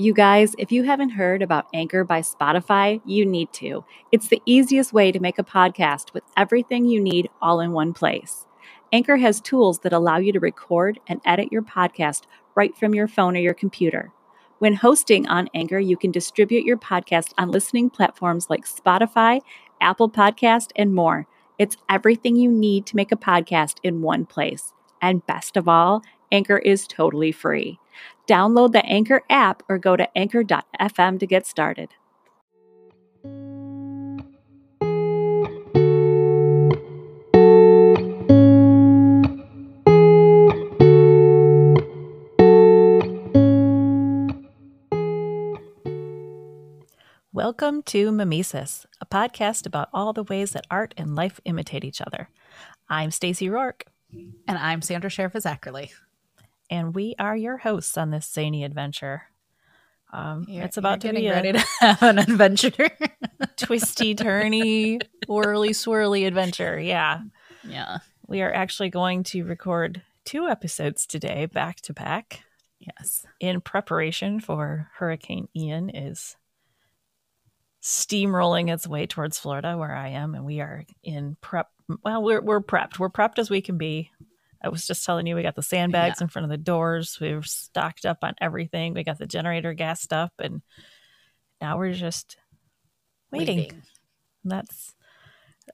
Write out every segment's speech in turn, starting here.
You guys, if you haven't heard about Anchor by Spotify, you need to. It's the easiest way to make a podcast with everything you need all in one place. Anchor has tools that allow you to record and edit your podcast right from your phone or your computer. When hosting on Anchor, you can distribute your podcast on listening platforms like Spotify, Apple Podcast, and more. It's everything you need to make a podcast in one place. And best of all, Anchor is totally free. Download the Anchor app or go to anchor.fm to get started. Welcome to Mimesis, a podcast about all the ways that art and life imitate each other. I'm Stacey Rourke. And I'm Sandra Sheriff Zackerly. And we are your hosts on this zany adventure. Um, You're- it's about to be a ready to have an adventure. twisty, turny, whirly, swirly adventure. Yeah. yeah. We are actually going to record two episodes today, back to back, Yes. in preparation for Hurricane Ian is steamrolling its way towards Florida, where I am, and we are in prep. Well, we're we're prepped. We're prepped as we can be. I was just telling you, we got the sandbags in front of the doors. We're stocked up on everything. We got the generator gassed up, and now we're just waiting. That's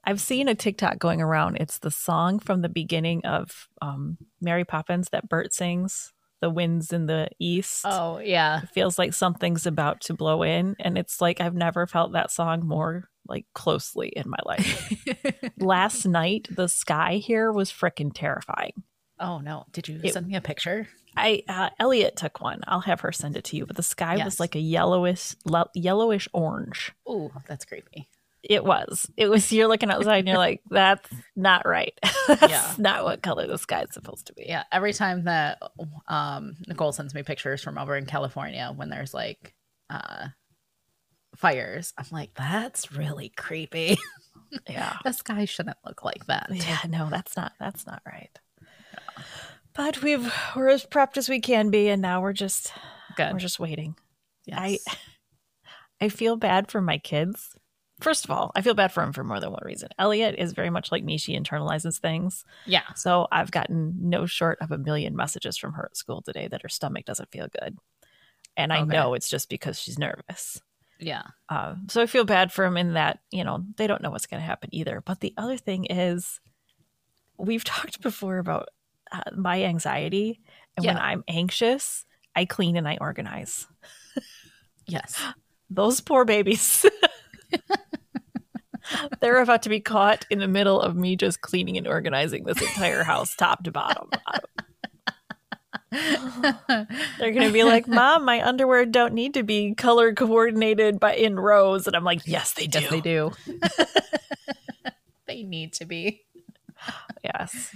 I've seen a TikTok going around. It's the song from the beginning of um, Mary Poppins that Bert sings, "The Winds in the East." Oh, yeah. It feels like something's about to blow in, and it's like I've never felt that song more like closely in my life. Last night, the sky here was freaking terrifying. oh, no. Did you It- send me a picture? I uh, Elliot took one. I'll have her send it to you. But the sky was like a yellowish, le- yellowish orange. Oh, that's creepy. It was. It was. You're looking outside and you're like, "That's not right. That's Yeah. not what color the sky is supposed to be." Yeah. Every time that um, Nicole sends me pictures from over in California when there's like uh, fires, I'm like, that's really creepy. Yeah. the sky shouldn't look like that. Yeah. No, that's not. That's not right. But we've we're as prepped as we can be, and now we're just Good. we're just waiting. Yes. I I feel bad for my kids. First of all, I feel bad for him for more than one reason. Elliot is very much like me; she internalizes things. yeah. So I've gotten no short of a million messages from her at school today that her stomach doesn't feel good, and I oh, Okay. know it's just because she's nervous. Yeah. Uh, so I feel bad for him in that you know they don't know what's going to happen either. But the other thing is, we've talked before about uh, my anxiety, and when I'm anxious, I clean and I organize. Yes. Those poor babies. They're about to be caught in the middle of me just cleaning and organizing this entire house, top to bottom. They're going to be like, "Mom, my underwear don't need to be color coordinated by in rows," and I'm like, "Yes, they do. Yes, they do. they need to be. Yes.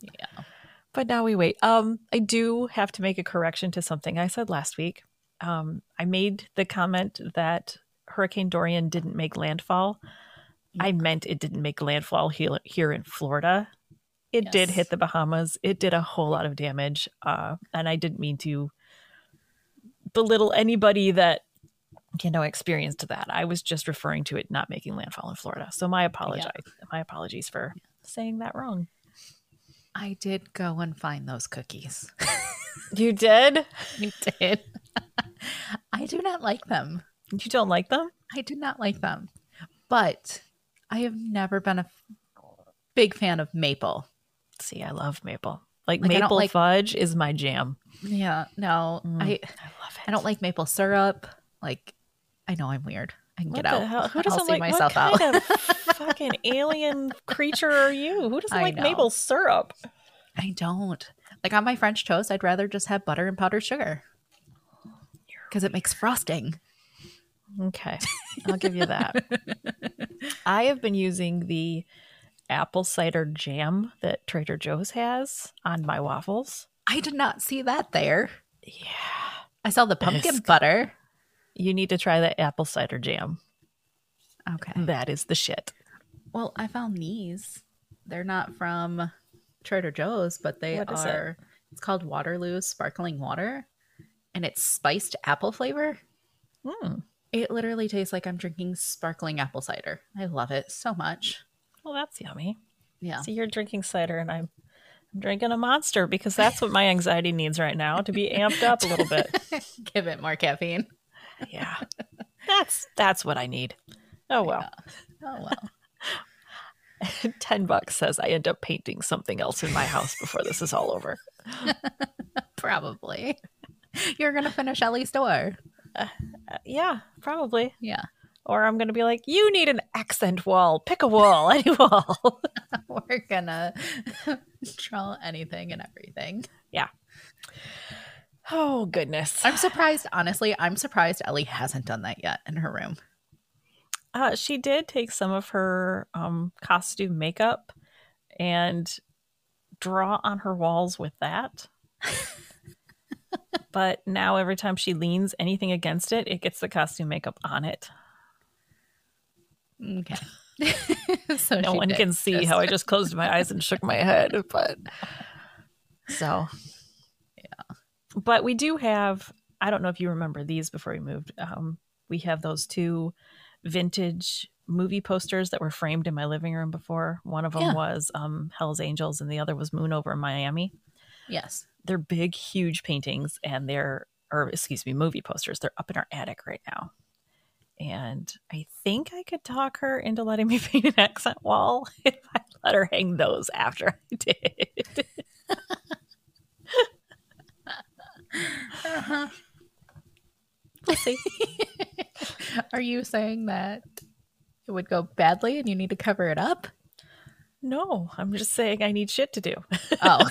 Yeah. But now we wait. Um, I do have to make a correction to something I said last week. Um, I made the comment that Hurricane Dorian didn't make landfall. I meant it didn't make landfall here, here in Florida. It did hit the Bahamas. It did a whole lot of damage. Uh, and I didn't mean to belittle anybody that you know experienced that. I was just referring to it not making landfall in Florida. So my apologies. My apologies for saying that wrong. I did go and find those cookies. You did? You did. I do not like them. You don't like them? I do not like them. But I have never been a big fan of maple. See, I love maple. Like, Like, maple like- fudge is my jam. Yeah, no. Mm, I I love it. I don't like maple syrup. Like I know I'm weird. I can What get out. hell? Who I'll doesn't see like myself what kind out. of fucking alien creature are you? Who doesn't I like know. maple syrup? I don't. Like on my French toast, I'd rather just have butter and powdered sugar. Because it makes frosting. Okay, I'll give you that. I have been using the apple cider jam that Trader Joe's has on my waffles. I did not see that there. Yeah, I saw the pumpkin Bisque. butter. you need to try the apple cider jam. Okay. That is the shit. Well, I found these. They're not from Trader Joe's, but they What is it? are. It's called Waterloo Sparkling Water, and it's spiced apple flavor. Hmm. It literally tastes like I'm drinking sparkling apple cider. I love it so much. Well, that's yummy. Yeah. So you're drinking cider, and I'm, I'm drinking a monster because that's what my anxiety needs right now to be amped up a little bit. Give it more caffeine. Yeah, that's that's what I need. Oh well. Oh well. Ten bucks says I end up painting something else in my house before this is all over. Probably. You're gonna finish Ellie's door. Uh, yeah, probably. Yeah. Or I'm gonna be like, you need an accent wall. Pick a wall, any wall. We're gonna draw anything and everything. Yeah. Oh goodness. I'm surprised, honestly, I'm surprised Ellie hasn't done that yet in her room. Uh, she did take some of her um, costume makeup and draw on her walls with that. but now every time she leans anything against it, it gets the costume makeup on it. Okay. so no one can see just- how I just closed my eyes and shook my head, but so Yeah. But we do have. I don't know if you remember these before we moved. Um, we have those two vintage movie posters that were framed in my living room before. One of them Yeah. was um, Hell's Angels, and the other was Moon over Miami. Yes. They're big, huge paintings, and they're or excuse me, movie posters. They're up in our attic right now. And I think I could talk her into letting me paint an accent wall if I let her hang those after I did. Uh-huh. We'll see. Are you saying that it would go badly and you need to cover it up? No, I'm just saying I need shit to do. Oh.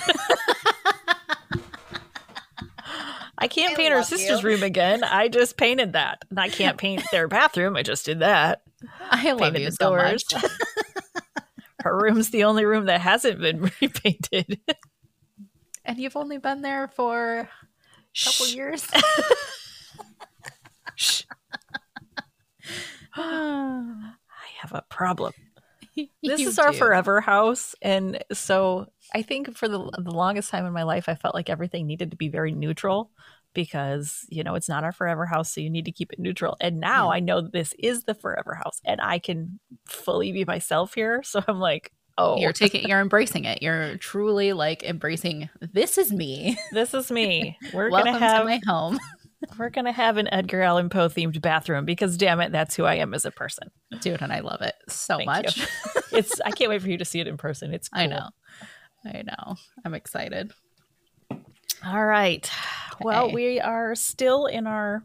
I can't I paint her sister's you. room again. I just painted that. And I can't paint their bathroom. I just did that. I love Painted you the so much. doors. Her room's the only room that hasn't been repainted. And you've only been there for a couple Shh. years. I have a problem. This is our forever house. And so I think for the, the longest time in my life, I felt like everything needed to be very neutral because, you know, it's not our forever house. So you need to keep it neutral. And now Yeah. I know this is the forever house and I can fully be myself here. So I'm like, oh, You're taking you're embracing it. You're truly like embracing this is me. this is me. We're Welcome going to have, to my home. We're going to have an Edgar Allan Poe themed bathroom because damn it, that's who I am as a person. Dude, and I love it so Thank much. It's, I can't wait for you to see it in person. It's cool. I know. I know. I'm excited. All right. Well, we are still in our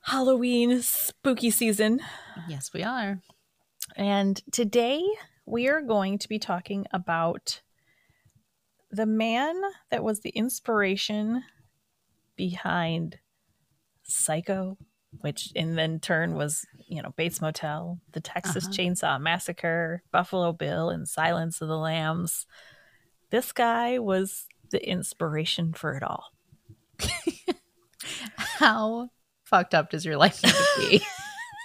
Halloween spooky season. Yes, we are. And today we are going to be talking about the man that was the inspiration behind Psycho, which in then turn was, you know, Bates Motel, the Texas Uh-huh. Chainsaw Massacre, Buffalo Bill, and Silence of the Lambs. This guy was the inspiration for it all. How fucked up does your life need to be?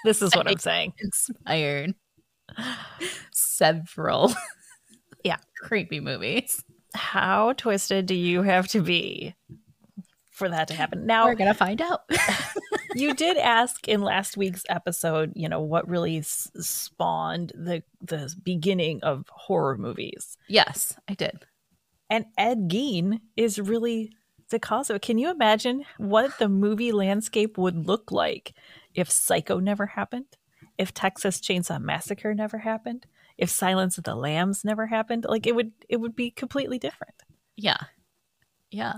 This is what I'm saying. Inspired several Yeah. creepy movies. How twisted do you have to be for that to happen? Now, We're gonna find out. you did ask in last week's episode, you know, what really s- spawned the the beginning of horror movies. yes, I did. And Ed Gein is really the cause of it. Can you imagine what the movie landscape would look like if Psycho never happened? If Texas Chainsaw Massacre never happened? If Silence of the Lambs never happened? Like it would it would be completely different. Yeah. Yeah.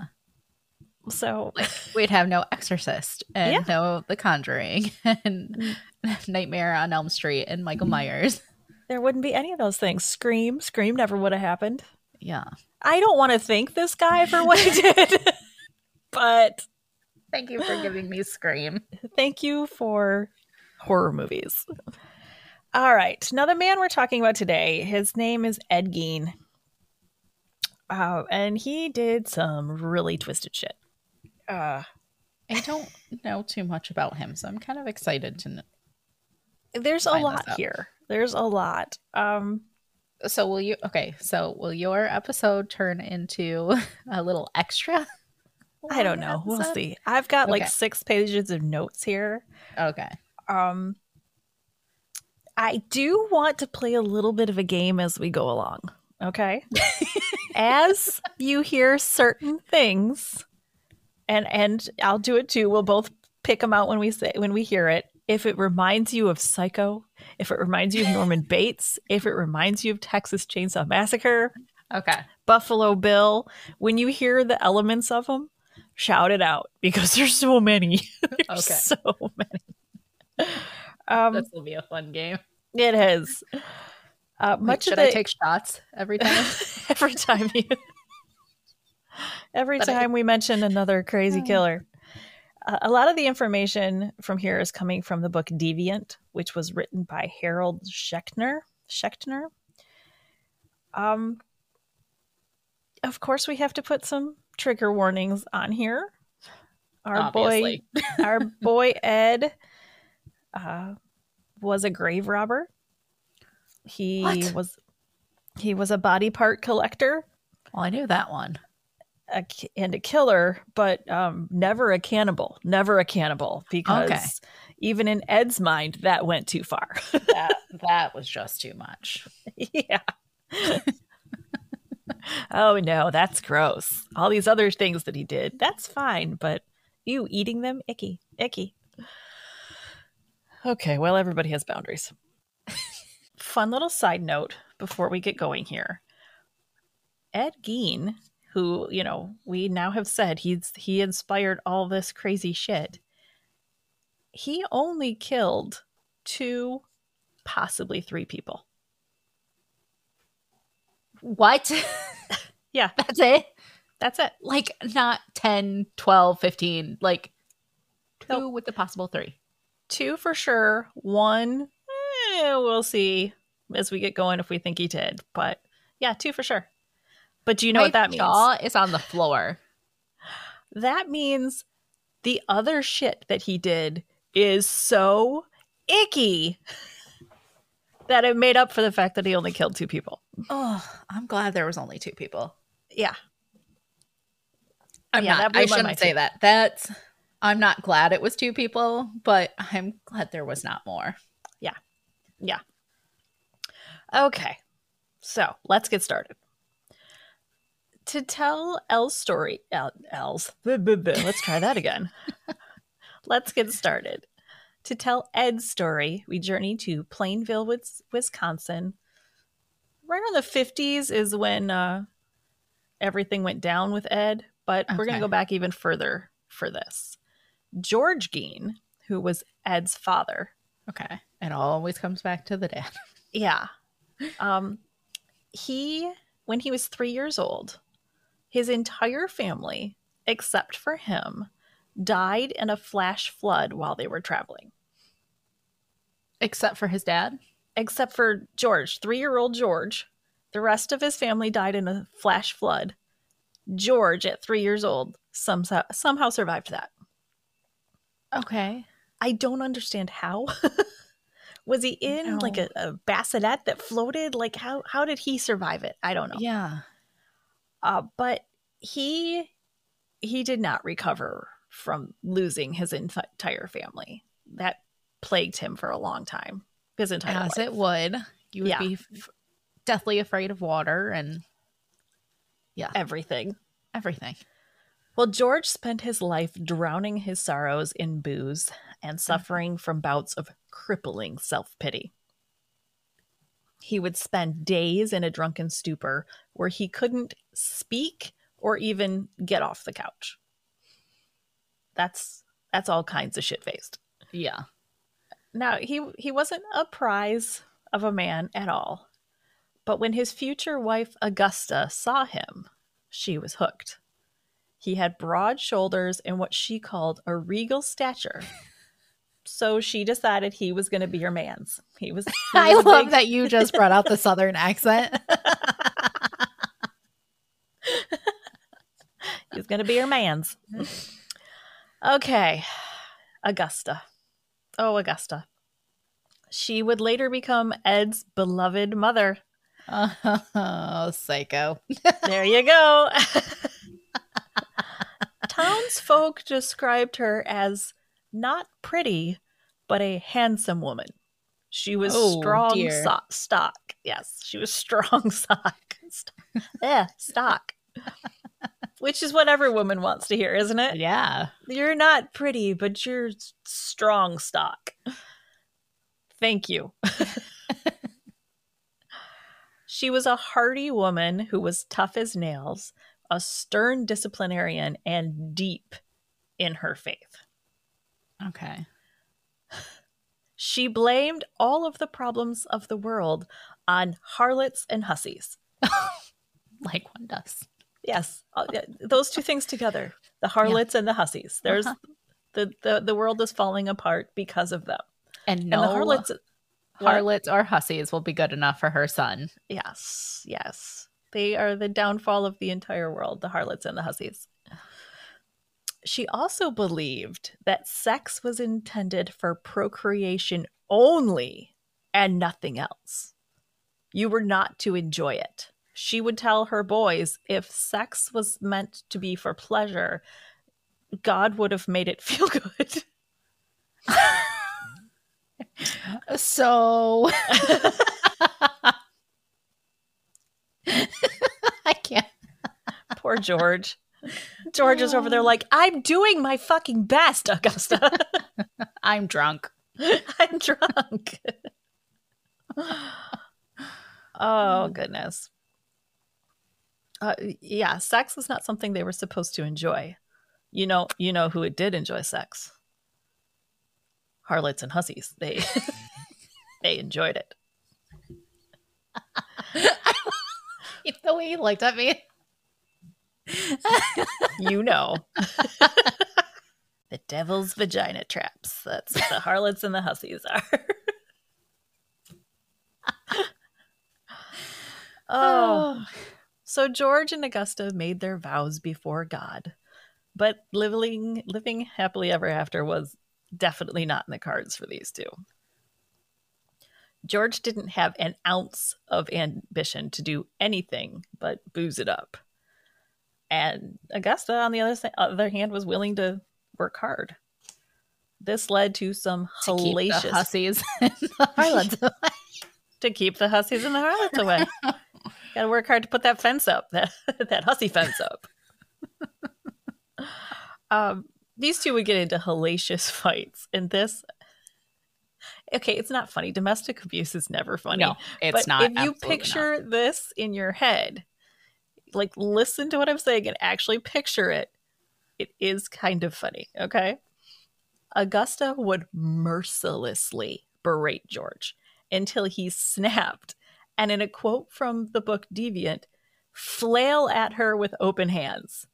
So Like we'd have no Exorcist and Yeah. no The Conjuring and Nightmare on Elm Street and Michael Myers. there wouldn't be any of those things. Scream, Scream never would have happened. Yeah. I don't want to thank this guy for what he did, but Thank you for giving me Scream. thank you for horror movies. All right. Now, the man we're talking about today, his name is Ed Gein. Uh, and he did some really twisted shit. Uh, I don't know too much about him, so I'm kind of excited to know. there's a lot here. There's a lot. Um, So will you okay, so will your episode turn into a little extra? I don't know. We'll see. I've got like six pages of notes here. Okay. Um, I do want to play a little bit of a game as we go along. Okay. as you hear certain things, and and I'll do it too. We'll both pick them out when we say when we hear it. If it reminds you of Psycho, if it reminds you of Norman Bates, if it reminds you of Texas Chainsaw Massacre, Okay. Buffalo Bill, when you hear the elements of them, shout it out because there's so many. there's Okay. so many. Um, This will be a fun game. it is. Uh, Wait, much should of the, I take shots every time? every time you every But I- time we mention another crazy killer. Uh, a lot of the information from here is coming from the book Deviant, which was written by Harold Schechtner. Schechtner. Um, of course, we have to put some trigger warnings on here. Our Obviously. boy, our boy Ed, uh, was a grave robber. He What? was he was a body part collector well, I knew that one. A, and a killer, but um, never a cannibal. Never a cannibal because Okay. even in Ed's mind, that went too far. That that was just too much. yeah. oh no, that's gross. All these other things that he did, that's fine, but you eating them, icky, icky. Okay, well, everybody has boundaries. Fun little side note before we get going here. Ed Gein, who, you know, we now have said he's he inspired all this crazy shit. He only killed two, possibly three people. What? Yeah, That's it? that's it. Like not 10, 12, 15, like two Nope. with the possible three. Two for sure. One, eh, we'll see as we get going if we think he did. But yeah, two for sure. But do you know My what that means? Jaw is on the floor. That means the other shit that he did is so icky that it made up for the fact that he only killed two people. Oh, I'm glad there was only two people. Yeah. I'm Yeah, not. I shouldn't say that. That's. I'm not glad it was two people, but I'm glad there was not more. Yeah. Yeah. Okay. So let's get started. To tell Elle's story, El, Elle's, buh, buh, buh. let's try that again. let's get started. To tell Ed's story, we journey to Plainfield, Wisconsin. Right around the 50s is when uh, everything went down with Ed, but we're going to go back even further for this. George Gein, who was Ed's father, Okay. It always comes back to the dad. Yeah. Um he when he was 3 years old, his entire family except for him died in a flash flood while they were traveling. Except for his dad. Except for George, 3-year-old George. The rest of his family died in a flash flood. George at 3 years old somehow somehow survived that. Okay. I don't understand how. was he in like a, a bassinet that floated? Like how how did he survive it? I don't know. Yeah. Uh, but he he did not recover from losing his enti- entire family. That plagued him for a long time. His entire As life. it would. You would Yeah. be f- deathly afraid of water and yeah, everything. everything. Well, George spent his life drowning his sorrows in booze and suffering from bouts of crippling self pity. He would spend days in a drunken stupor where he couldn't speak or even get off the couch. That's that's all kinds of shit faced. Yeah. Now he he wasn't a prize of a man at all, but when his future wife Augusta saw him, she was hooked. He had broad shoulders and what she called a regal stature. so she decided he was going to be her man's. He was. he I was a love big- that you just brought out the southern accent. He's going to be her man's. okay. Augusta. Oh, Augusta. She would later become Ed's beloved mother. oh, psycho. There you go. Townsfolk described her as not pretty, but a handsome woman. She was Oh, strong so- stock. Yes, she was strong sock. Yeah, stock. Which is what every woman wants to hear, isn't it? Yeah. You're not pretty, but you're strong stock. Thank you. she was a hardy woman who was tough as nails, a stern disciplinarian, and deep in her faith. Okay. She blamed all of the problems of the world on harlots and hussies. Like one does. Yes, uh, those two things together the harlots and the hussies. There's Uh-huh. the, the, the world is falling apart because of them. And no and the harlots, what? harlots or hussies will be good enough for her son. Yes, yes. They are the downfall of the entire world, the harlots and the hussies. She also believed that sex was intended for procreation only and nothing else. You were not to enjoy it. She would tell her boys if sex was meant to be for pleasure, God would have made it feel good. So I can't. Poor George. George is over there like, I'm doing my fucking best, Augusta. I'm drunk. I'm drunk. oh goodness. Uh, yeah, sex was not something they were supposed to enjoy. You know, you know who it did enjoy sex. Harlots and hussies. They they enjoyed it. the way he looked at me. You know. the devil's vagina traps. That's what the harlots and the hussies are. oh. So George and Augusta made their vows before God, but living living happily ever after was definitely not in the cards for these two. George didn't have an ounce of ambition to do anything but booze it up. And Augusta, on the other, other hand, was willing to work hard. This led to some To keep the hellacious hussies and the harlots away. to keep the hussies and the harlots away. Got to work hard to put that fence up, that that hussy fence up. um, these two would get into hellacious fights, and this. Okay, it's not funny. Domestic abuse is never funny. No, it's but not. If you picture this in your head, like listen to what I'm saying and actually picture it, it is kind of funny. Okay. Augusta would mercilessly berate George until he snapped. And in a quote from the book Deviant, flail at her with open hands.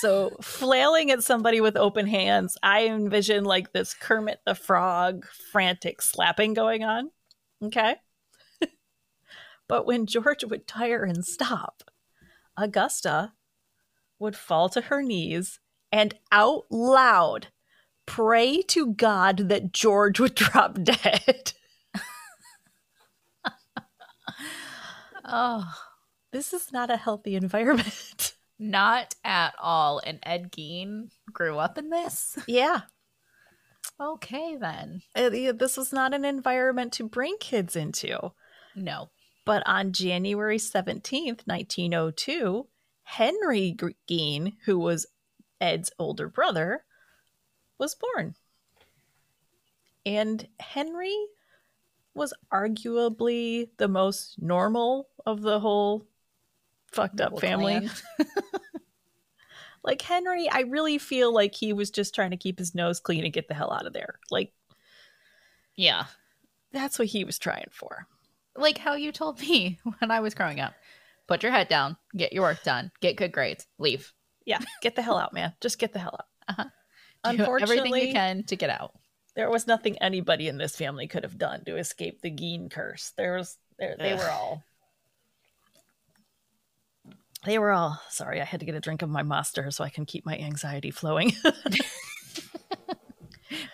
So, flailing at somebody with open hands, I envision like this Kermit the Frog frantic slapping going on. Okay. but when George would tire and stop, Augusta would fall to her knees and out loud pray to God that George would drop dead. Oh, This is not a healthy environment. not at all. And Ed Gein grew up in this. yeah. Okay, then. Uh, This is not an environment to bring kids into. No. But on January 17th, 1902, Henry Gein, who was Ed's older brother, was born. And Henry was arguably the most normal of the whole fucked up family. Like Henry, I really feel like he was just trying to keep his nose clean and get the hell out of there. Like Yeah. that's what he was trying for. Like how you told me when I was growing up. Put your head down, get your work done, get good grades, leave. Yeah, get the hell out, man. Just get the hell out. Uh-huh. Do Unfortunately, everything you can to get out. there was nothing anybody in this family could have done to escape the Gein curse. There was there they Ugh. were all they were all sorry, I had to get a drink of my monster so I can keep my anxiety flowing.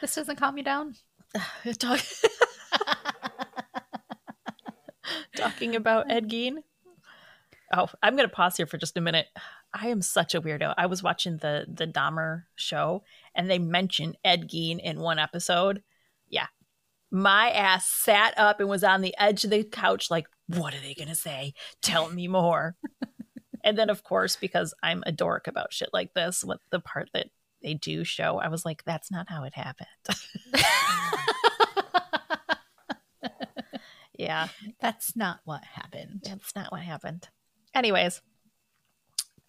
This doesn't calm you down. Talk- Talking about Ed Gein. Oh, I'm gonna pause here for just a minute. I am such a weirdo. I was watching the the Dahmer show and they mentioned Ed Gein in one episode. Yeah. My ass sat up and was on the edge of the couch like, what are they going to say? Tell me more. and then of course because I'm a dork about shit like this, what the part that they do show, I was like, that's not how it happened. yeah. That's not what happened. That's not what happened. Anyways,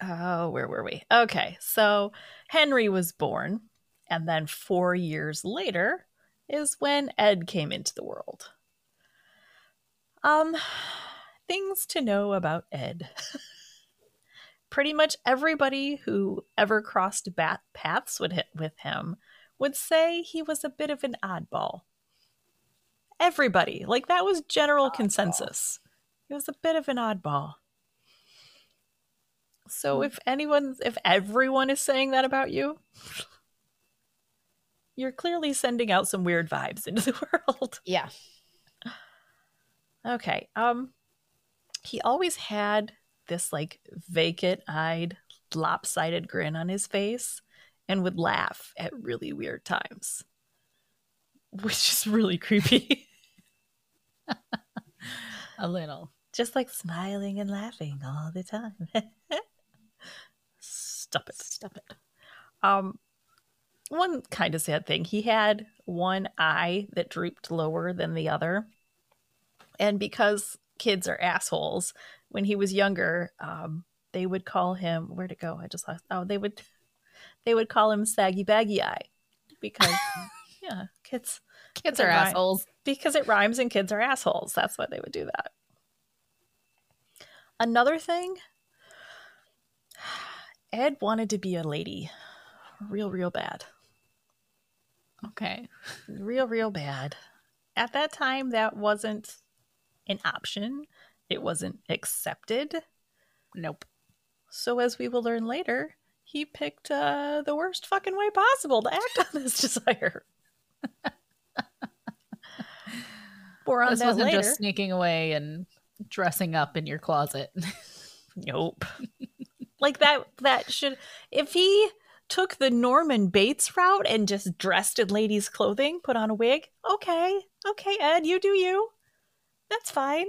oh, where were we? Okay, so Henry was born, and then four years later is when Ed came into the world. Um, things to know about Ed. Pretty much everybody who ever crossed bat paths with with him would say he was a bit of an oddball. Everybody, like that was general consensus. He was a bit of an oddball. So if anyone, if everyone is saying that about you, you're clearly sending out some weird vibes into the world. Yeah. Okay. Um he always had this like vacant-eyed, lopsided grin on his face and would laugh at really weird times. Which is really creepy. A little. Just like smiling and laughing all the time. Stop it. Stop it. Um, one kind of sad thing. He had one eye that drooped lower than the other. And because kids are assholes, when he was younger, um, they would call him where'd it go? I just lost oh, they would they would call him saggy baggy eye. Because yeah, kids kids are assholes. Because it rhymes and kids are assholes. That's why they would do that. Another thing Ed wanted to be a lady real, real bad. Okay. Real, real bad. At that time, that wasn't an option, it wasn't accepted. Nope. So, as we will learn later, he picked uh, the worst fucking way possible to act on this desire. More on this that wasn't later. just sneaking away and dressing up in your closet. nope. Like that that should if he took the Norman Bates route and just dressed in ladies' clothing, put on a wig, okay. Okay, Ed, you do you. That's fine.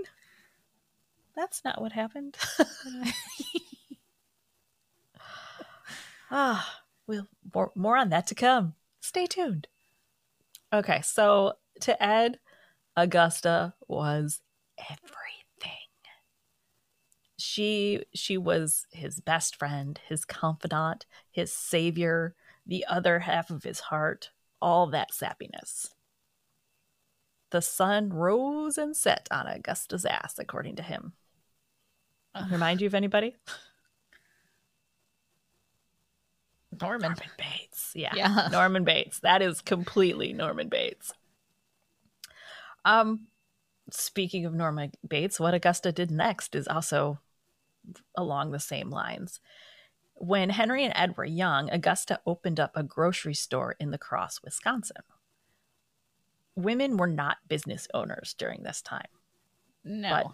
That's not what happened. ah, we'll more, more on that to come. Stay tuned. Okay, so to Ed, Augusta was everything she she was his best friend, his confidant, his savior, the other half of his heart, all that sappiness. The sun rose and set on Augusta's ass, according to him. Remind you of anybody? Norman. Norman Bates. Yeah. yeah. Norman Bates. That is completely Norman Bates. Um speaking of Norman Bates, what Augusta did next is also along the same lines. When Henry and Ed were young, Augusta opened up a grocery store in La Crosse, Wisconsin. Women were not business owners during this time. No. But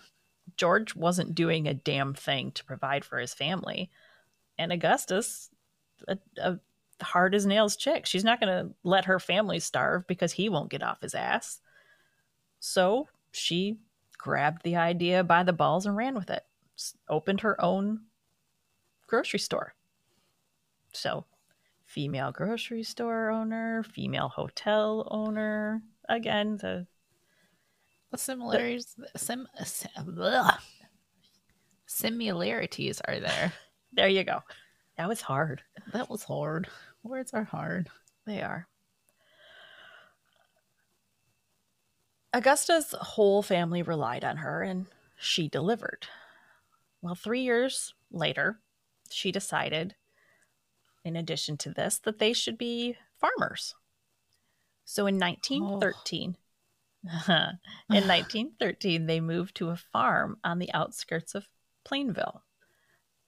George wasn't doing a damn thing to provide for his family. And Augustus, a, a hard as nails chick, she's not going to let her family starve because he won't get off his ass. So she grabbed the idea by the balls and ran with it opened her own grocery store. So, female grocery store owner, female hotel owner. Again, the similarities sim, sim similarities are there? there you go. That was hard. That was hard. Words are hard. They are. Augusta's whole family relied on her and she delivered. Well, three years later, she decided, in addition to this, that they should be farmers. So in 1913, oh. in 1913, they moved to a farm on the outskirts of Plainfield,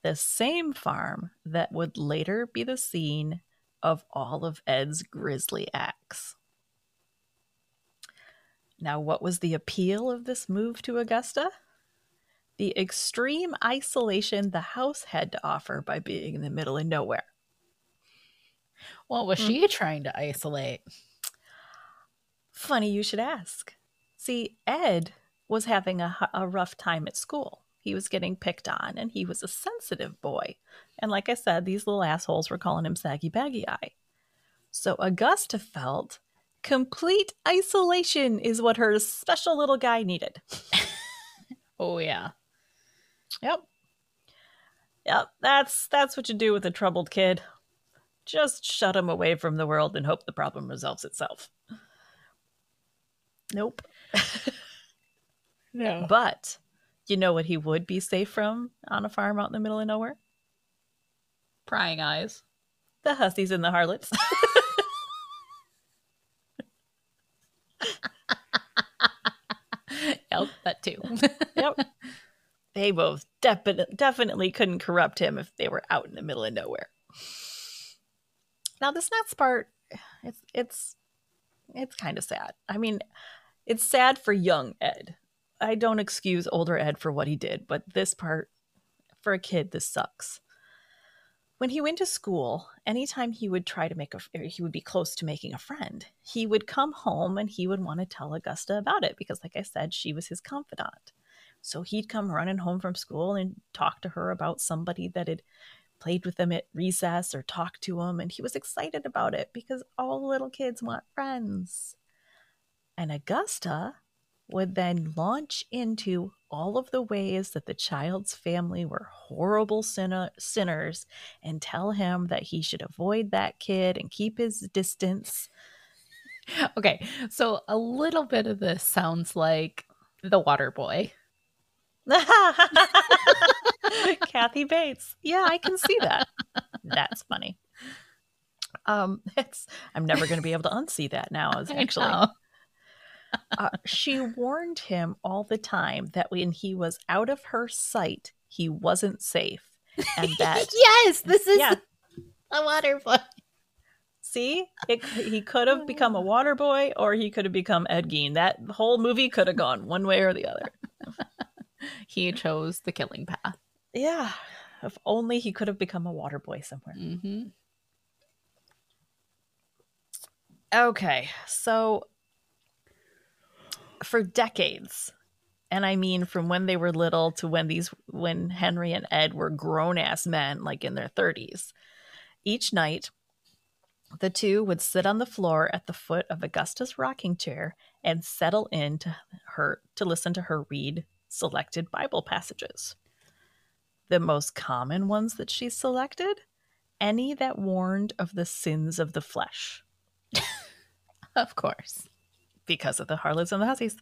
the same farm that would later be the scene of all of Ed's grisly acts. Now, what was the appeal of this move to Augusta? the extreme isolation the house had to offer by being in the middle of nowhere. What was Hmm. she trying to isolate? Funny you should ask. See, Ed was having a, a rough time at school. He was getting picked on, and he was a sensitive boy. And like I said, these little assholes were calling him Saggy Baggy Eye. So Augusta felt complete isolation is what her special little guy needed. Oh yeah. Yep. Yep, that's that's what you do with a troubled kid. Just shut him away from the world and hope the problem resolves itself. Nope. No. But you know what he would be safe from on a farm out in the middle of nowhere? Prying eyes. The hussies and the harlots. Yep, that too. yep. They both definitely definitely couldn't corrupt him if they were out in the middle of nowhere. Now this next part, it's it's it's kind of sad. I mean, it's sad for young Ed. I don't excuse older Ed for what he did, but this part for a kid, this sucks. When he went to school, anytime he would try to make a, he would be close to making a friend, he would come home and he would want to tell Augusta about it because, like I said, she was his confidant. So he'd come running home from school and talk to her about somebody that had played with him at recess or talked to him. And he was excited about it because all little kids want friends. And Augusta would then launch into all of the ways that the child's family were horrible sinner- sinners and tell him that he should avoid that kid and keep his distance. okay, so a little bit of this sounds like the water boy. Kathy Bates. Yeah, I can see that. That's funny. Um, it's I'm never going to be able to unsee that now. Is actually. Uh, she warned him all the time that when he was out of her sight, he wasn't safe, and that yes, this is yeah. a water boy. See, it, he could have become a water boy, or he could have become Ed Gein. That whole movie could have gone one way or the other. He chose the killing path. Yeah, if only he could have become a water boy somewhere. Mm-hmm. Okay, so for decades, and I mean from when they were little to when these when Henry and Ed were grown ass men, like in their 30s, each night the two would sit on the floor at the foot of Augusta's rocking chair and settle in to her to listen to her read selected Bible passages. The most common ones that she selected, any that warned of the sins of the flesh Of course. Because of the harlots and the hussies.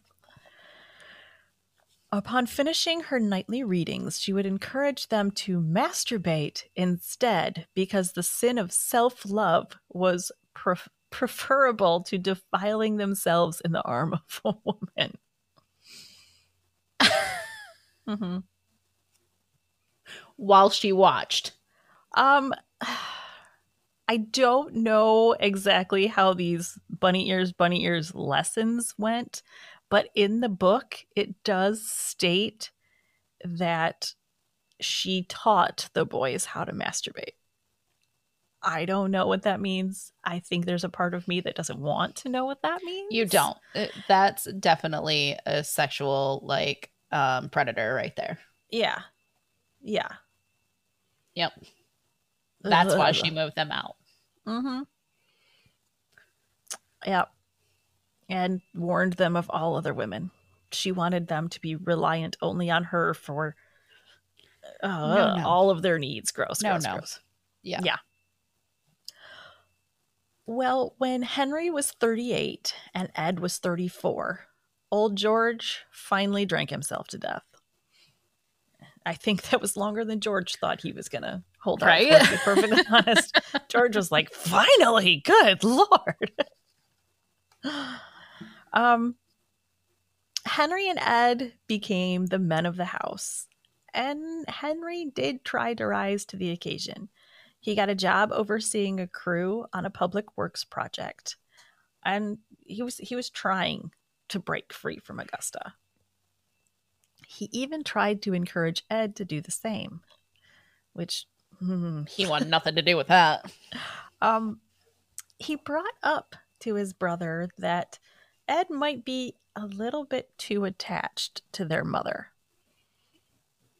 Upon finishing her nightly readings, she would encourage them to masturbate instead because the sin of self love was pref- preferable to defiling themselves in the arm of a woman. hmm While she watched. Um, I don't know exactly how these bunny ears, bunny ears lessons went, but in the book, it does state that she taught the boys how to masturbate. I don't know what that means. I think there's a part of me that doesn't want to know what that means. You don't. Uh, That's definitely a sexual like um predator right there. Yeah. Yeah. Yep. That's why she moved them out. Mm-hmm. Yep. And warned them of all other women. She wanted them to be reliant only on her for uh, No, no. all of their needs. Gross. No, gross, no. gross. Yeah. Yeah. Well, when Henry was 38 and Ed was 34, old George finally drank himself to death. I think that was longer than George thought he was going to hold Right? out. For, to be perfectly honest, George was like, "Finally, good lord." um, Henry and Ed became the men of the house, and Henry did try to rise to the occasion. He got a job overseeing a crew on a public works project, and he was he was trying to break free from Augusta. He even tried to encourage Ed to do the same, which He wanted nothing to do with that. um, he brought up to his brother that Ed might be a little bit too attached to their mother.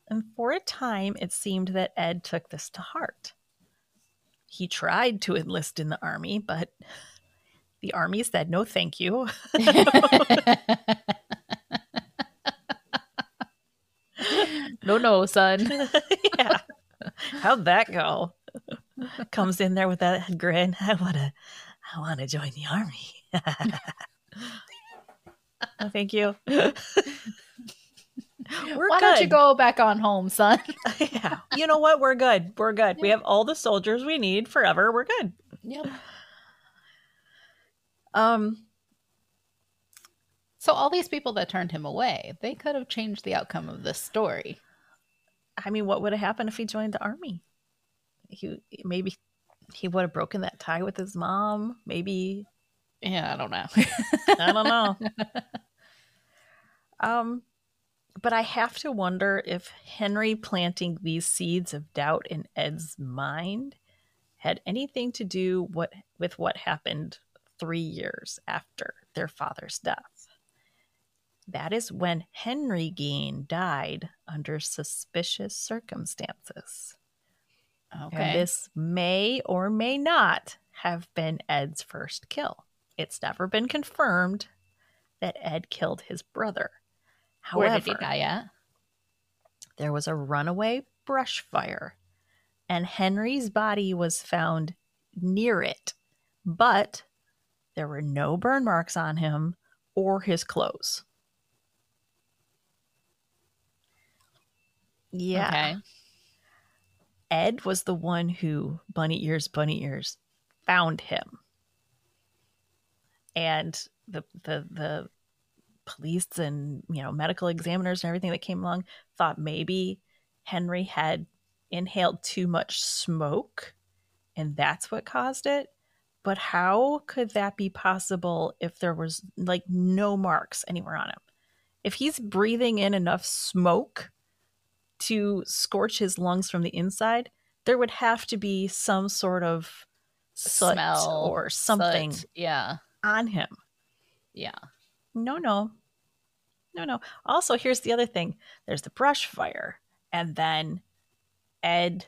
And for a time, it seemed that Ed took this to heart. He tried to enlist in the army, but the army said no, thank you. no, no, son. yeah. How'd that go? Comes in there with that grin. I wanna I wanna join the army. no, thank you. We're Why good. don't you go back on home, son? yeah. You know what? We're good. We're good. We have all the soldiers we need forever. We're good. Yep. Um So all these people that turned him away, they could have changed the outcome of this story. I mean, what would have happened if he joined the army? He maybe he would have broken that tie with his mom. Maybe Yeah, I don't know. I don't know. um, but I have to wonder if Henry planting these seeds of doubt in Ed's mind had anything to do what with what happened three years after their father's death. That is when Henry Gein died under suspicious circumstances. Okay. And this may or may not have been Ed's first kill. It's never been confirmed that Ed killed his brother. However, Where did he die at? there was a runaway brush fire, and Henry's body was found near it, but there were no burn marks on him or his clothes. Yeah. Okay. Ed was the one who, bunny ears, bunny ears, found him. And the the the police and you know medical examiners and everything that came along thought maybe Henry had inhaled too much smoke and that's what caused it. But how could that be possible if there was like no marks anywhere on him? If he's breathing in enough smoke to scorch his lungs from the inside, there would have to be some sort of soot Smell or something Soot. Yeah. on him. Yeah. No, no. No, no. Also, here's the other thing there's the brush fire. And then Ed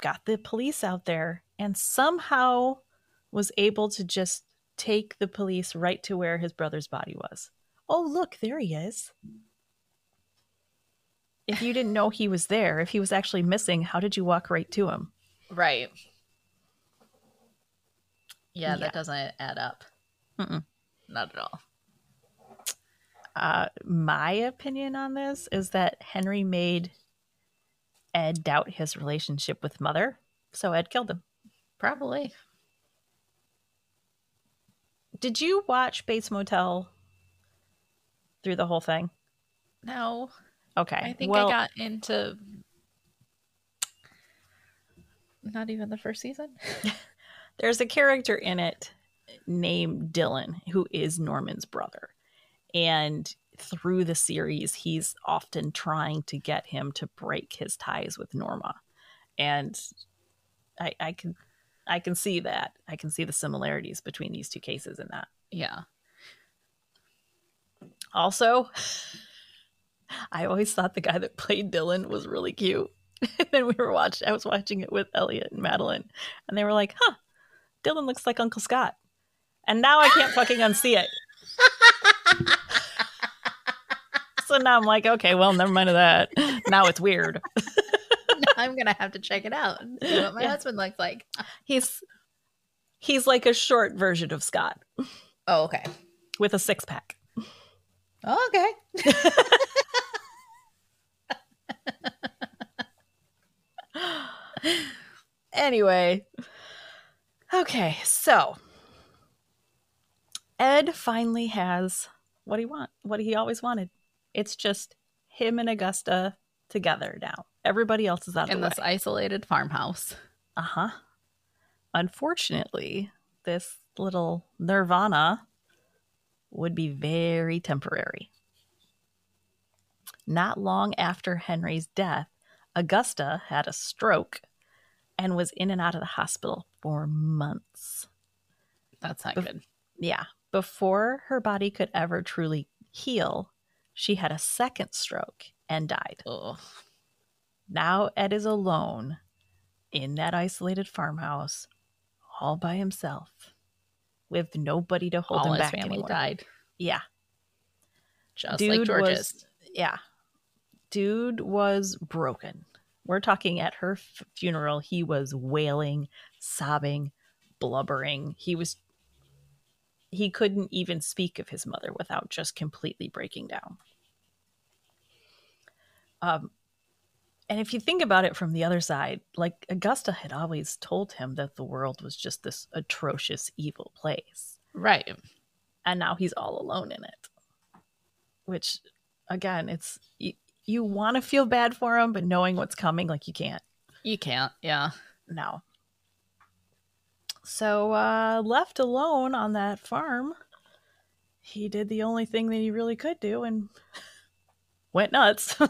got the police out there and somehow was able to just take the police right to where his brother's body was. Oh, look, there he is. If you didn't know he was there, if he was actually missing, how did you walk right to him? Right. Yeah, Yeah. that doesn't add up. Mm-mm. Not at all. Uh, my opinion on this is that Henry made Ed doubt his relationship with Mother, so Ed killed him. Probably. Did you watch Bates Motel through the whole thing? No. Okay. I think well, I got into not even the first season. there's a character in it named Dylan who is Norman's brother. And through the series, he's often trying to get him to break his ties with Norma. And I, I can I can see that. I can see the similarities between these two cases in that. Yeah. Also, I always thought the guy that played Dylan was really cute. and then we were watching I was watching it with Elliot and Madeline, and they were like, huh, Dylan looks like Uncle Scott. And now I can't fucking unsee it. so now I'm like, okay, well, never mind of that. Now it's weird. I'm gonna have to check it out and see what my Yeah. husband looks like. He's he's like a short version of Scott Oh, okay. with a six pack. Oh, okay. Anyway. Okay, so Ed finally has what he want, what he always wanted. It's just him and Augusta together now. Everybody else is out In the this way. isolated farmhouse. Uh huh. Unfortunately, this little nirvana would be very temporary. not long after Henry's death, Augusta had a stroke and was in and out of the hospital for months. That's not Bef- good. Yeah. Before her body could ever truly heal, she had a second stroke and died. Ugh. Now Ed is alone in that isolated farmhouse, all by himself, with nobody to hold All him his back family anymore. died, Yeah. just Dude like was- George's. Yeah. Dude was broken. We're talking at her f- funeral, he was wailing, sobbing, blubbering. He was he couldn't even speak of his mother without just completely breaking down. Um and if you think about it from the other side, like Augusta had always told him that the world was just this atrocious evil place Right. and now he's all alone in it which again it's you, want to feel bad for him but knowing what's coming like you can't. You can't. Yeah. no. So uh left alone on that farm he did the only thing that he really could do and went nuts.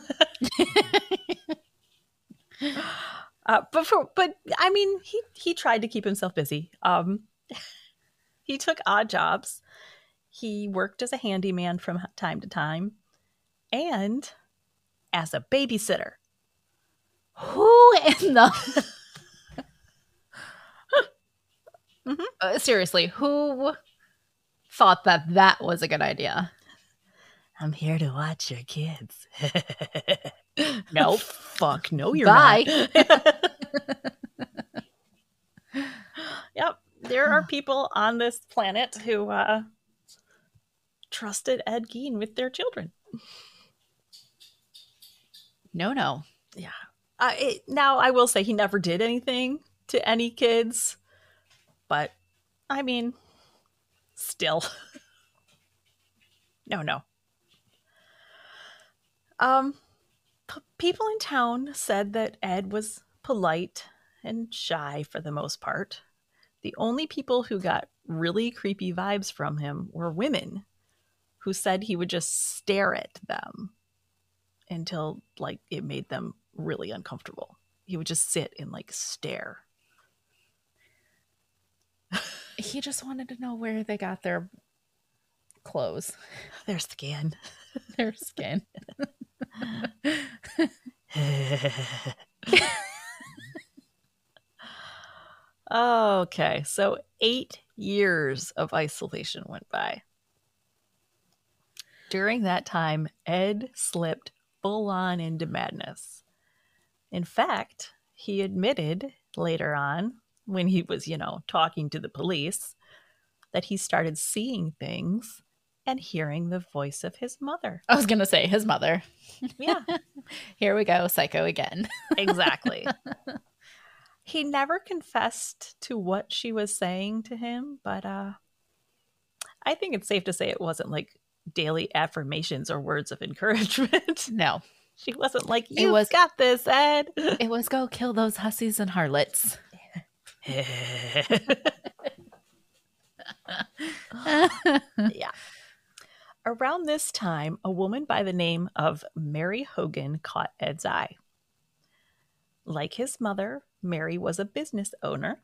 Uh, but for, but i mean he he tried to keep himself busy. Um he took odd jobs. He worked as a handyman from time to time. And as a babysitter Who in the? Mhm. Uh, seriously, who thought that that was a good idea? i'm here to watch your kids Nope. fuck no you're Bye. not yep there are people on this planet who uh trusted ed gein with their children No, no. yeah. Uh, it, now i will say he never did anything to any kids but i mean still. No no. Um p- people in town said that ed was polite and shy for the most part. The only people who got really creepy vibes from him were women who said he would just stare at them until like it made them really uncomfortable. He would just sit and like stare. He just wanted to know where they got their clothes, Their skin. their skin. okay, so eight years of isolation went by. During that time, Ed slipped full on into madness. In fact, he admitted later on, when he was, you know, talking to the police, that he started seeing things and hearing the voice of his mother. I was gonna say his mother. Yeah, Here we go, psycho again. exactly. he never confessed to what she was saying to him, but uh I think it's safe to say it wasn't like daily affirmations or words of encouragement. No, she wasn't like, It "You was- got this, Ed." it was go kill those hussies and harlots. yeah. Around this time, a woman by the name of Mary Hogan caught Ed's eye. Like his mother, Mary was a business owner.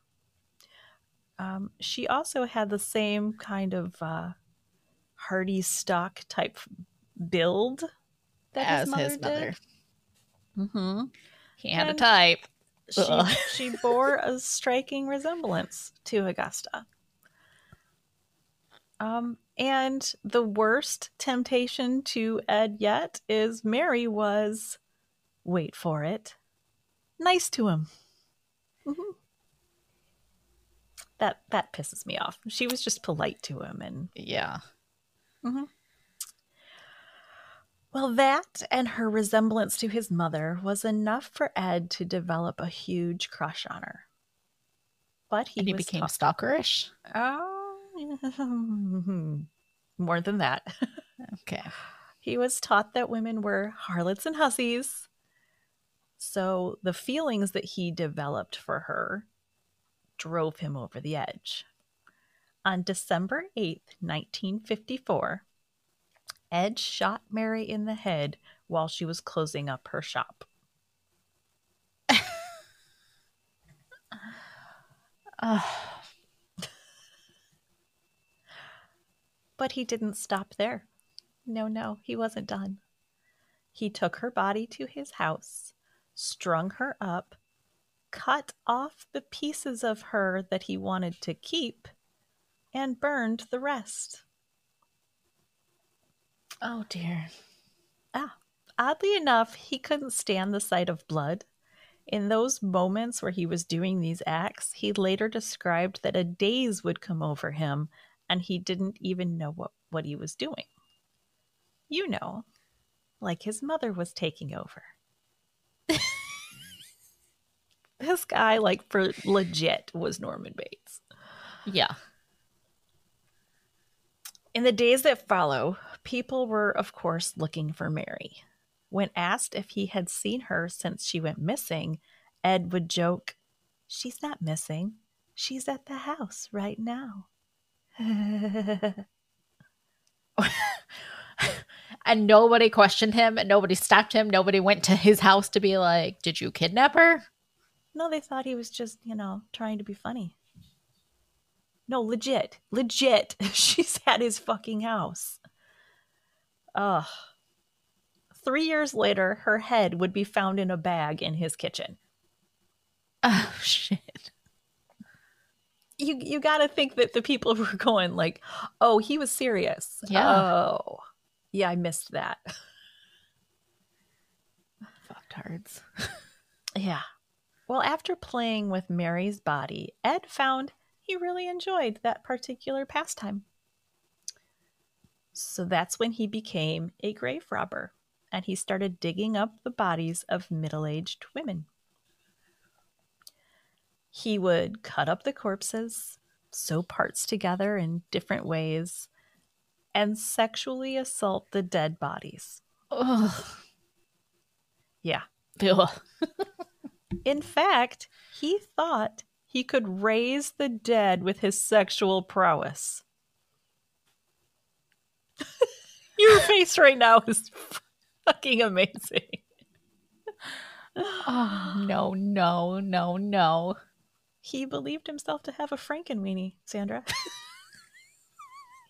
Um, she also had the same kind of uh, hardy stock type build that As his mother, his mother. Mm-hmm. He had And- a type. She, she bore a striking resemblance to Augusta. Um, and the worst temptation to Ed yet is Mary was, wait for it, nice to him. Mhm. That that pisses me off. She was just polite to him, and Yeah. Mm-hmm. well, that and her resemblance to his mother was enough for Ed to develop a huge crush on her. But he, he became taught- stalkerish. Oh, more than that. Okay. He was taught that women were harlots and hussies. So the feelings that he developed for her drove him over the edge. On December 8th, 1954, Ed shot Mary in the head while she was closing up her shop. But he didn't stop there. No, no, he wasn't done. He took her body to his house, strung her up, cut off the pieces of her that he wanted to keep, and burned the rest. oh dear. Ah, oddly enough, he couldn't stand the sight of blood. In those moments where he was doing these acts, he later described that a daze would come over him and he didn't even know what, what he was doing. You know, like his mother was taking over. this guy, like for legit, was Norman Bates. Yeah. In the days that follow, people were, of course, looking for Mary. When asked if he had seen her since she went missing, Ed would joke, She's not missing. She's at the house right now. and nobody questioned him and nobody stopped him. Nobody went to his house to be like, Did you kidnap her? no, they thought he was just, you know, trying to be funny. No, legit. Legit. She's at his fucking house. Ugh. Three years later, her head would be found in a bag in his kitchen. Oh, shit. you you got to think that the people were going like, "Oh, he was serious." Yeah. Oh, yeah, I missed that. Fucktards. Yeah. Well, after playing with Mary's body, Ed found he really enjoyed that particular pastime. So that's when he became a grave robber and he started digging up the bodies of middle aged women. He would cut up the corpses, sew parts together in different ways, and sexually assault the dead bodies. Ugh. Yeah. In fact, he thought he could raise the dead with his sexual prowess. Your face right now is fucking amazing. Oh, no, no, no, no. He believed himself to have a Frankenweenie, Sandra.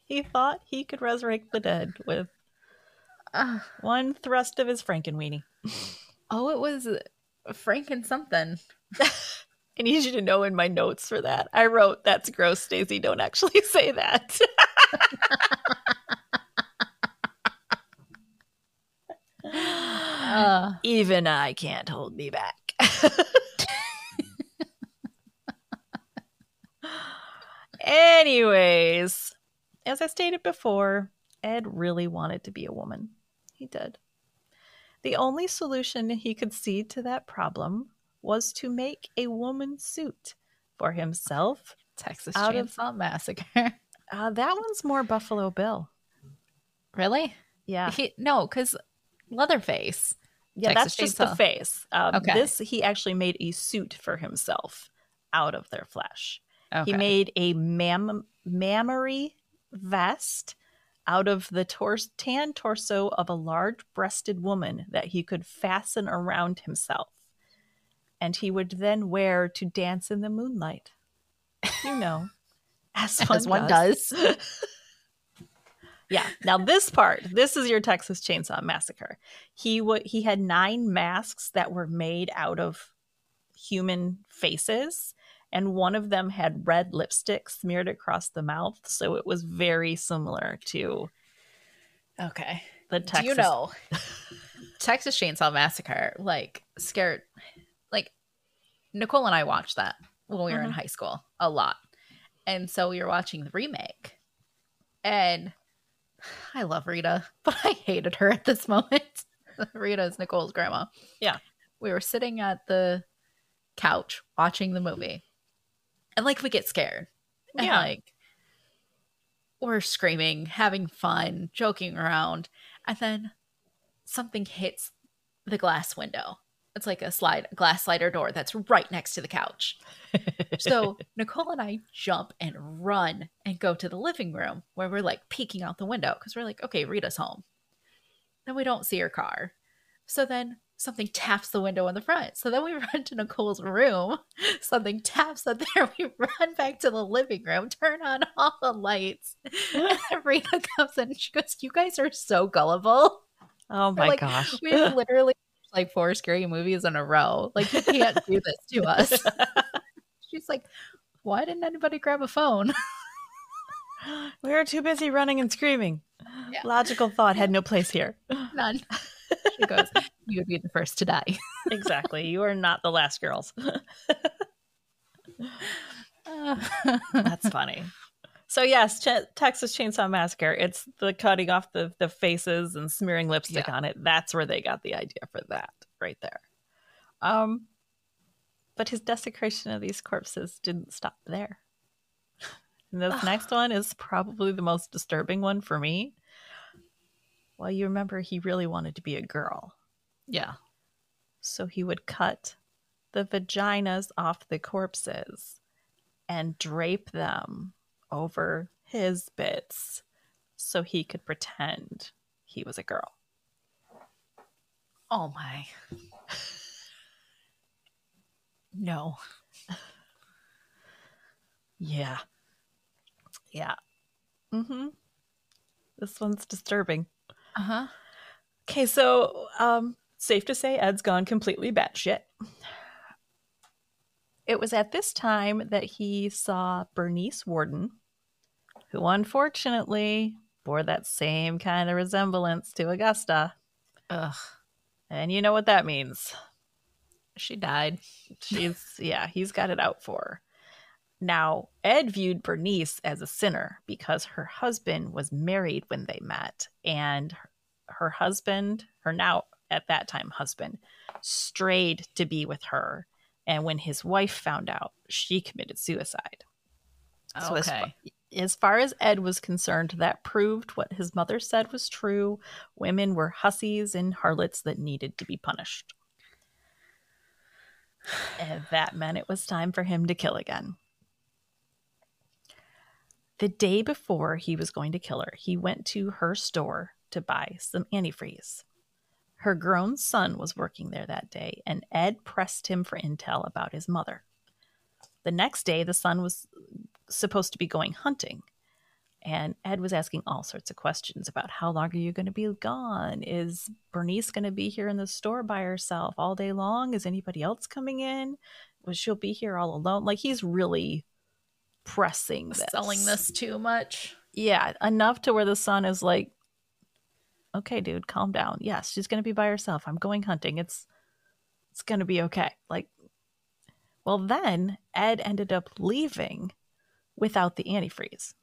he thought he could resurrect the dead with Ugh. one thrust of his Frankenweenie. oh, it was Franken something. I need you to know in my notes for that. I wrote, That's gross, Stacey. Don't actually say that. Uh, Even I can't hold me back. Anyways, as I stated before, Ed really wanted to be a woman. He did. The only solution he could see to that problem was to make a woman suit for himself. Texas Out of- Chainsaw Massacre. Uh, that one's more Buffalo Bill. really? Yeah. He, no, because Leatherface. Yeah, Texas that's just the face. Um, Okay. This, he actually made a suit for himself out of their flesh. Okay. He made a mam- mammary vest out of the tor- tan torso of a large breasted woman that he could fasten around himself. And he would then wear to dance in the moonlight. You know, as one, As one does. does. Yeah. Now this part, this is your Texas Chainsaw Massacre. He would he had nine masks that were made out of human faces, and one of them had red lipstick smeared across the mouth, so it was very similar to Okay. the Do Texas. you know Texas Chainsaw Massacre? Like scared. Nicole and I watched that when we were in Mhm. high school a lot, and so we were watching the remake, and I love Rita, but I hated her at this moment. Rita is Nicole's grandma. Yeah. we were sitting at the couch watching the movie, and like we get scared, and Yeah. like we're screaming, having fun, joking around, and then something hits the glass window. It's like a slide glass slider door that's right next to the couch. So Nicole and I jump and run and go to the living room where we're like peeking out the window because we're like, okay, Rita's home. Then we don't see her car. So then something taps the window in the front. So then we run to Nicole's room. Something taps up there. We run back to the living room, turn on all the lights. And Rita comes in and she goes, You guys are so gullible. Oh my like, gosh. We literally like four scary movies in a row. Like you can't do this to us. She's like, Why didn't anybody grab a phone? we were too busy running and screaming. Yeah. Logical thought had no place here. None. She goes, You would be the first to die. exactly. You are not the last girls. That's funny. So yes, Ch- Texas Chainsaw Massacre. It's the cutting off the the faces and smearing lipstick Yeah. on it. That's where they got the idea for that, right there. Um, but his desecration of these corpses didn't stop there. And this next one is probably the most disturbing one for me. Well, you remember he really wanted to be a girl, yeah. so he would cut the vaginas off the corpses and drape them over his bits so he could pretend he was a girl. Oh my. No. Yeah. Yeah. Mm-hmm. This one's disturbing. Uh huh. Okay, so um safe to say Ed's gone completely batshit. It was at this time that he saw Bernice Worden, who unfortunately bore that same kind of resemblance to Augusta. Ugh. And you know what that means. She died. She's yeah, he's got it out for her. Now, Ed viewed Bernice as a sinner because her husband was married when they met, and her husband, her now at that time husband, strayed to be with her. And when his wife found out, she committed suicide. So as, okay. As far as Ed was concerned, that proved what his mother said was true. Women were hussies and harlots that needed to be punished. And that meant it was time for him to kill again. The day before he was going to kill her, he went to her store to buy some antifreeze. Her grown son was working there that day, and Ed pressed him for intel about his mother. The next day, the son was supposed to be going hunting. And Ed was asking all sorts of questions about how long are you going to be gone? Is Bernice going to be here in the store by herself all day long? Is anybody else coming in? Was she'll be here all alone? Like he's really pressing this. Selling this too much. Yeah, enough to where the son is like, okay, dude, calm down. Yes, she's going to be by herself. I'm going hunting. It's it's going to be okay. Like, well, then Ed ended up leaving without the antifreeze.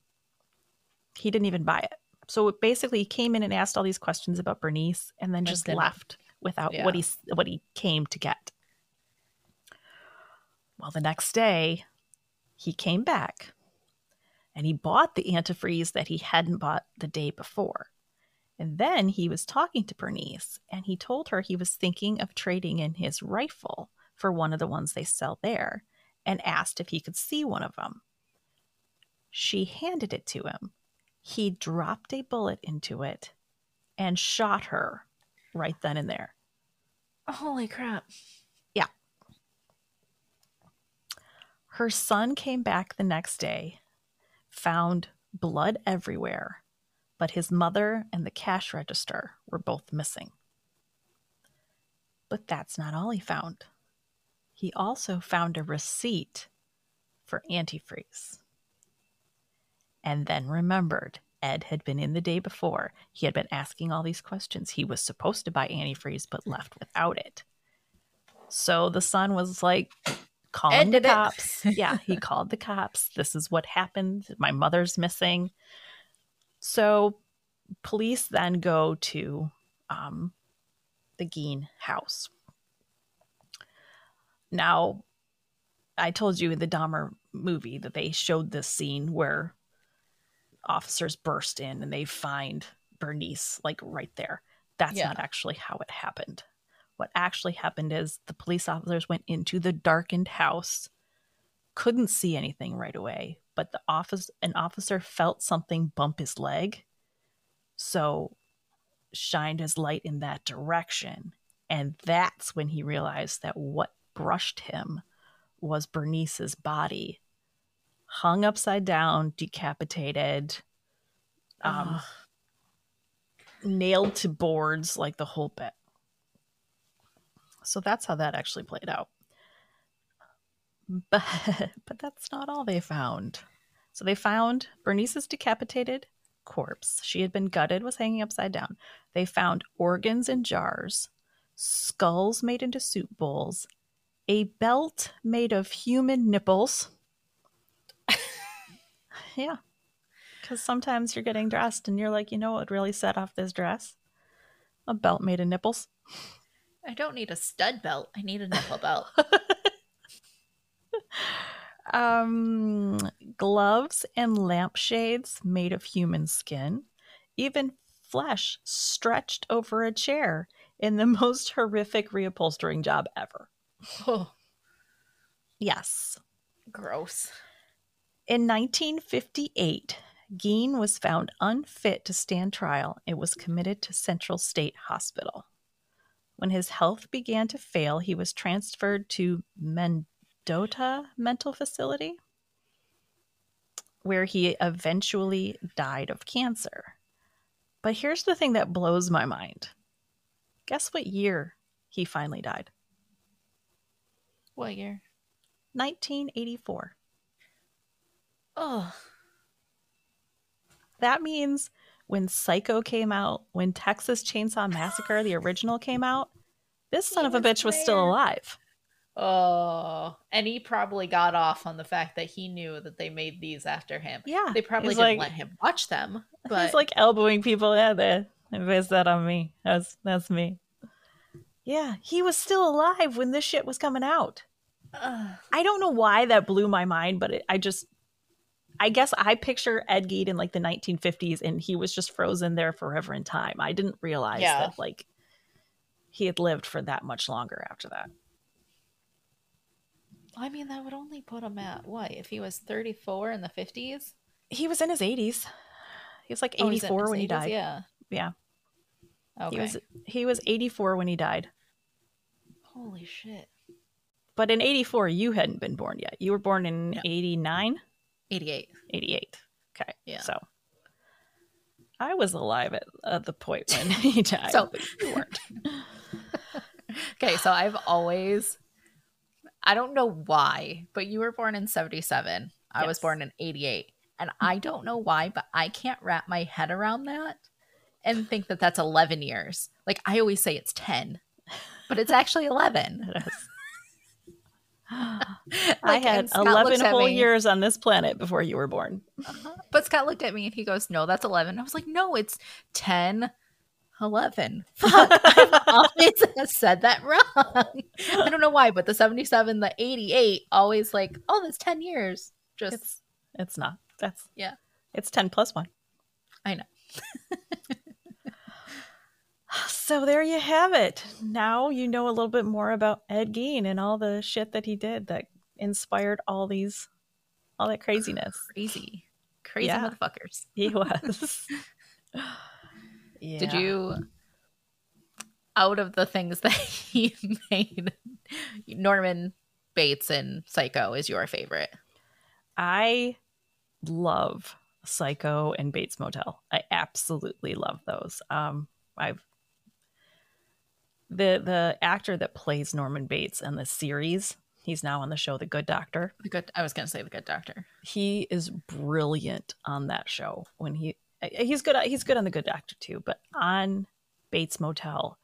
He didn't even buy it. So basically, he came in and asked all these questions about Bernice, and then just left without what he what he came to get. Well, the next day, he came back and he bought the antifreeze that he hadn't bought the day before. And then he was talking to Bernice and he told her he was thinking of trading in his rifle for one of the ones they sell there and asked if he could see one of them. She handed it to him. He dropped a bullet into it and shot her right then and there. Holy crap. Yeah. Her son came back the next day, found blood everywhere, but his mother and the cash register were both missing. But that's not all he found. He also found a receipt for antifreeze. And then remembered Ed had been in the day before. He had been asking all these questions. He was supposed to buy antifreeze, but left without it. So the son was like, calling the cops. yeah, he called the cops. This is what happened. My mother's missing. So police then go to um, the Gein house. Now, I told you in the Dahmer movie that they showed this scene where officers burst in and they find Bernice like right there. That's Yeah. not actually how it happened. What actually happened is the police officers went into the darkened house, couldn't see anything right away, but the office an officer felt something bump his leg. So shined his light in that direction And that's when he realized that what brushed him was Bernice's body, hung upside down, decapitated, um, nailed to boards, like the whole bit. So that's how that actually played out. But, but that's not all they found. So they found Bernice's decapitated corpse. She had been gutted, was hanging upside down. They found organs in jars, skulls made into soup bowls, a belt made of human nipples. yeah. Because sometimes you're getting dressed and you're like, you know what would really set off this dress? A belt made of nipples. I don't need a stud belt. I need a nipple belt. um, gloves and lampshades made of human skin, even flesh stretched over a chair in the most horrific reupholstering job ever. Oh, Yes. gross. In 1958, Gein was found unfit to stand trial and was committed to Central State Hospital. When his health began to fail, he was transferred to Mendota Mental Facility, where he eventually died of cancer. But here's the thing that blows my mind. Guess what year he finally died? What year? 1984. Oh, That means when Psycho came out, when Texas Chainsaw Massacre, the original, came out, this son He of a bitch was still alive. oh, and he probably got off on the fact that he knew that they made these after him. Yeah. They probably didn't like- let him watch them, but He's like elbowing people. Yeah, they they based that on me. That's that's me. Yeah, he was still alive when this shit was coming out. I don't know why that blew my mind, but it, I just, I guess I picture Ed Gein in like the 1950s, and he was just frozen there forever in time. I didn't realize Yeah. that like he had lived for that much longer after that. I mean, that would only put him at what if he was 34 in the 50s? He was in his 80s. He was like Oh, he's in 84 his when he died. Yeah. Yeah. Okay. He was he was 84 when he died. Holy shit. But in 84, you hadn't been born yet. You were born in Yeah. 89, 88. 88. Okay. Yeah. So I was alive at, at the point when he died. So- you weren't. Okay, so I've always I don't know why, but you were born in 77. I was born in 88. And hmm. I don't know why, but I can't wrap my head around that and think that that's 11 years. Like I always say it's 10, but it's actually 11. I Like, had Scott looks 11 whole years on this planet before you were born. Uh-huh. But Scott looked at me and he goes, No, that's 11. I was like, No, it's 10, 11. Fuck. I've always said that wrong. I don't know why, but the 77, the 88, always like, Oh, that's 10 years. Just, It's it's not. That's Yeah. It's 10 plus 1. I know. So there you have it. Now you know a little bit more about Ed Gein and all the shit that he did that inspired all these all that craziness. crazy. Crazy Yeah. motherfuckers. He was. yeah. Did you, out of the things that he made, Norman Bates and Psycho is your favorite? I love Psycho and Bates Motel. I absolutely love those. Um, I've the the actor that plays Norman Bates in the series. He's now on the show The Good Doctor. The good. I was gonna say the good doctor. He is brilliant on that show. When he he's good he's good on The Good Doctor too, but on Bates Motel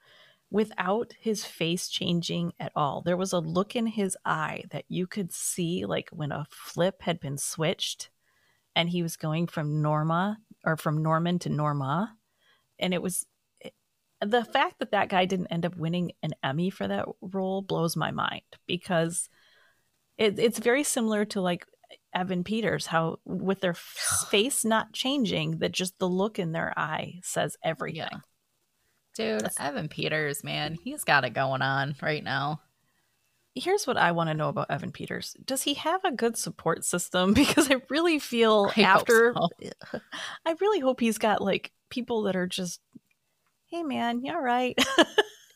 without his face changing at all. There was a look in his eye that you could see like when a flip had been switched and he was going from Norma or from Norman to Norma and it was the fact that that guy didn't end up winning an Emmy for that role blows my mind because it, it's very similar to like Evan Peters, how with their face not changing, that just the look in their eye says everything. Yeah. Dude, That's- Evan Peters, man, he's got it going on right now. Here's what I want to know about Evan Peters. Does he have a good support system? Because I really feel I after, so. I really hope he's got like people that are just, hey man, you all right?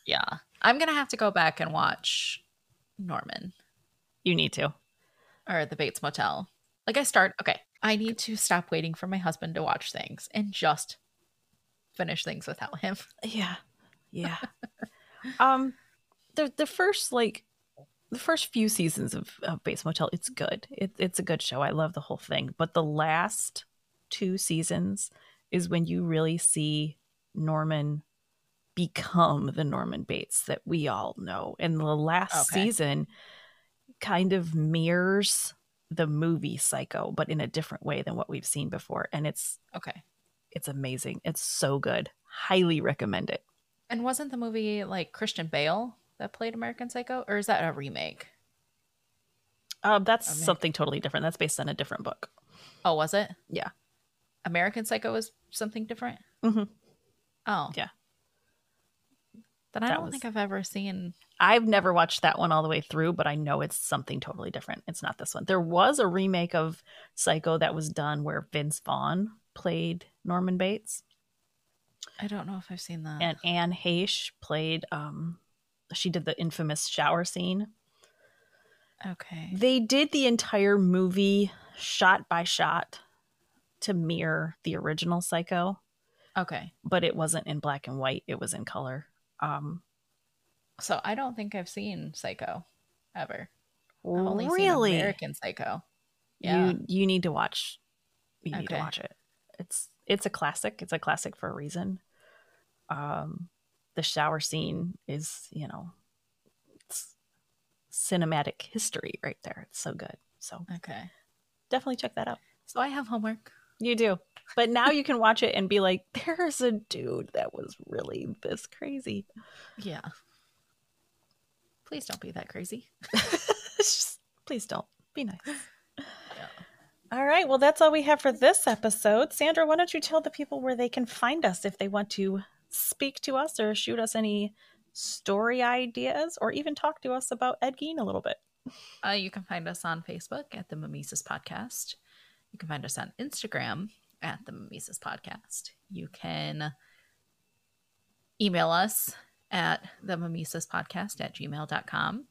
Yeah. I'm gonna have to go back and watch Norman You need to. or the Bates Motel. Like I start okay. I need to stop waiting for my husband to watch things and just finish things without him. Yeah. Yeah. um the the first like the first few seasons of, of Bates Motel, it's good. It, it's a good show. I love the whole thing. But the last two seasons is when you really see Norman become the Norman Bates that we all know. And the last Okay. season kind of mirrors the movie Psycho, but in a different way than what we've seen before. And it's Okay. it's amazing. It's so good. Highly recommend it. And wasn't the movie like Christian Bale that played American Psycho, or is that a remake? Uh, that's Amazing. something totally different. That's based on a different book. Oh, was it? Yeah. American Psycho was something different. Mhm. Oh, Yeah. Then I don't was- think I've ever seen. I've never watched that one all the way through, but I know it's something totally different. It's not this one. There was a remake of Psycho that was done where Vince Vaughn played Norman Bates I don't know if I've seen that. and Anne Heche played um she did the infamous shower scene. okay. They did the entire movie shot by shot to mirror the original Psycho, Okay. but it wasn't in black and white, it was in color. Um So I don't think I've seen Psycho ever. I've only seen really American Psycho. Yeah. you you need to watch you need to watch it it's it's a classic it's a classic for a reason um the shower scene is you know it's cinematic history right there it's so good so Okay. definitely check that out So I have homework. You do. But now you can watch it and be like there's a dude that was really this crazy. Yeah. Please don't be that crazy. Just- please don't. Be nice. All right. Well that's all we have for this episode. Sandra why don't you tell the people where they can find us if they want to speak to us or shoot us any story ideas or even talk to us about ed gein a little bit? Uh, you can find us on Facebook at the Mimesis Podcast. You can find us on Instagram at the Mimesis Podcast. You can email us at the Mimesis Podcast at gmail.com.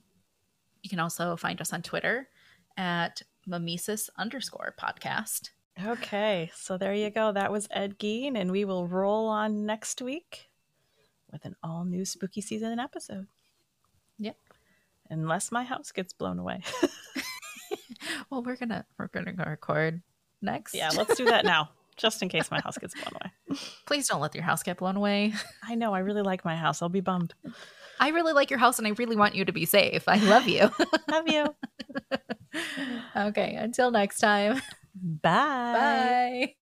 You can also find us on Twitter at Mimesis underscore podcast. okay so there you go that was ed gein and we will roll on next week with an all new spooky season episode Yep. unless my house gets blown away Well, we're gonna we're gonna go record next. yeah let's do that now just in case my house gets blown away Please don't let your house get blown away. I know. I really like my house. I'll be bummed. I really like your house and I really want you to be safe. I love you. Love you. okay, until next time. Bye. Bye.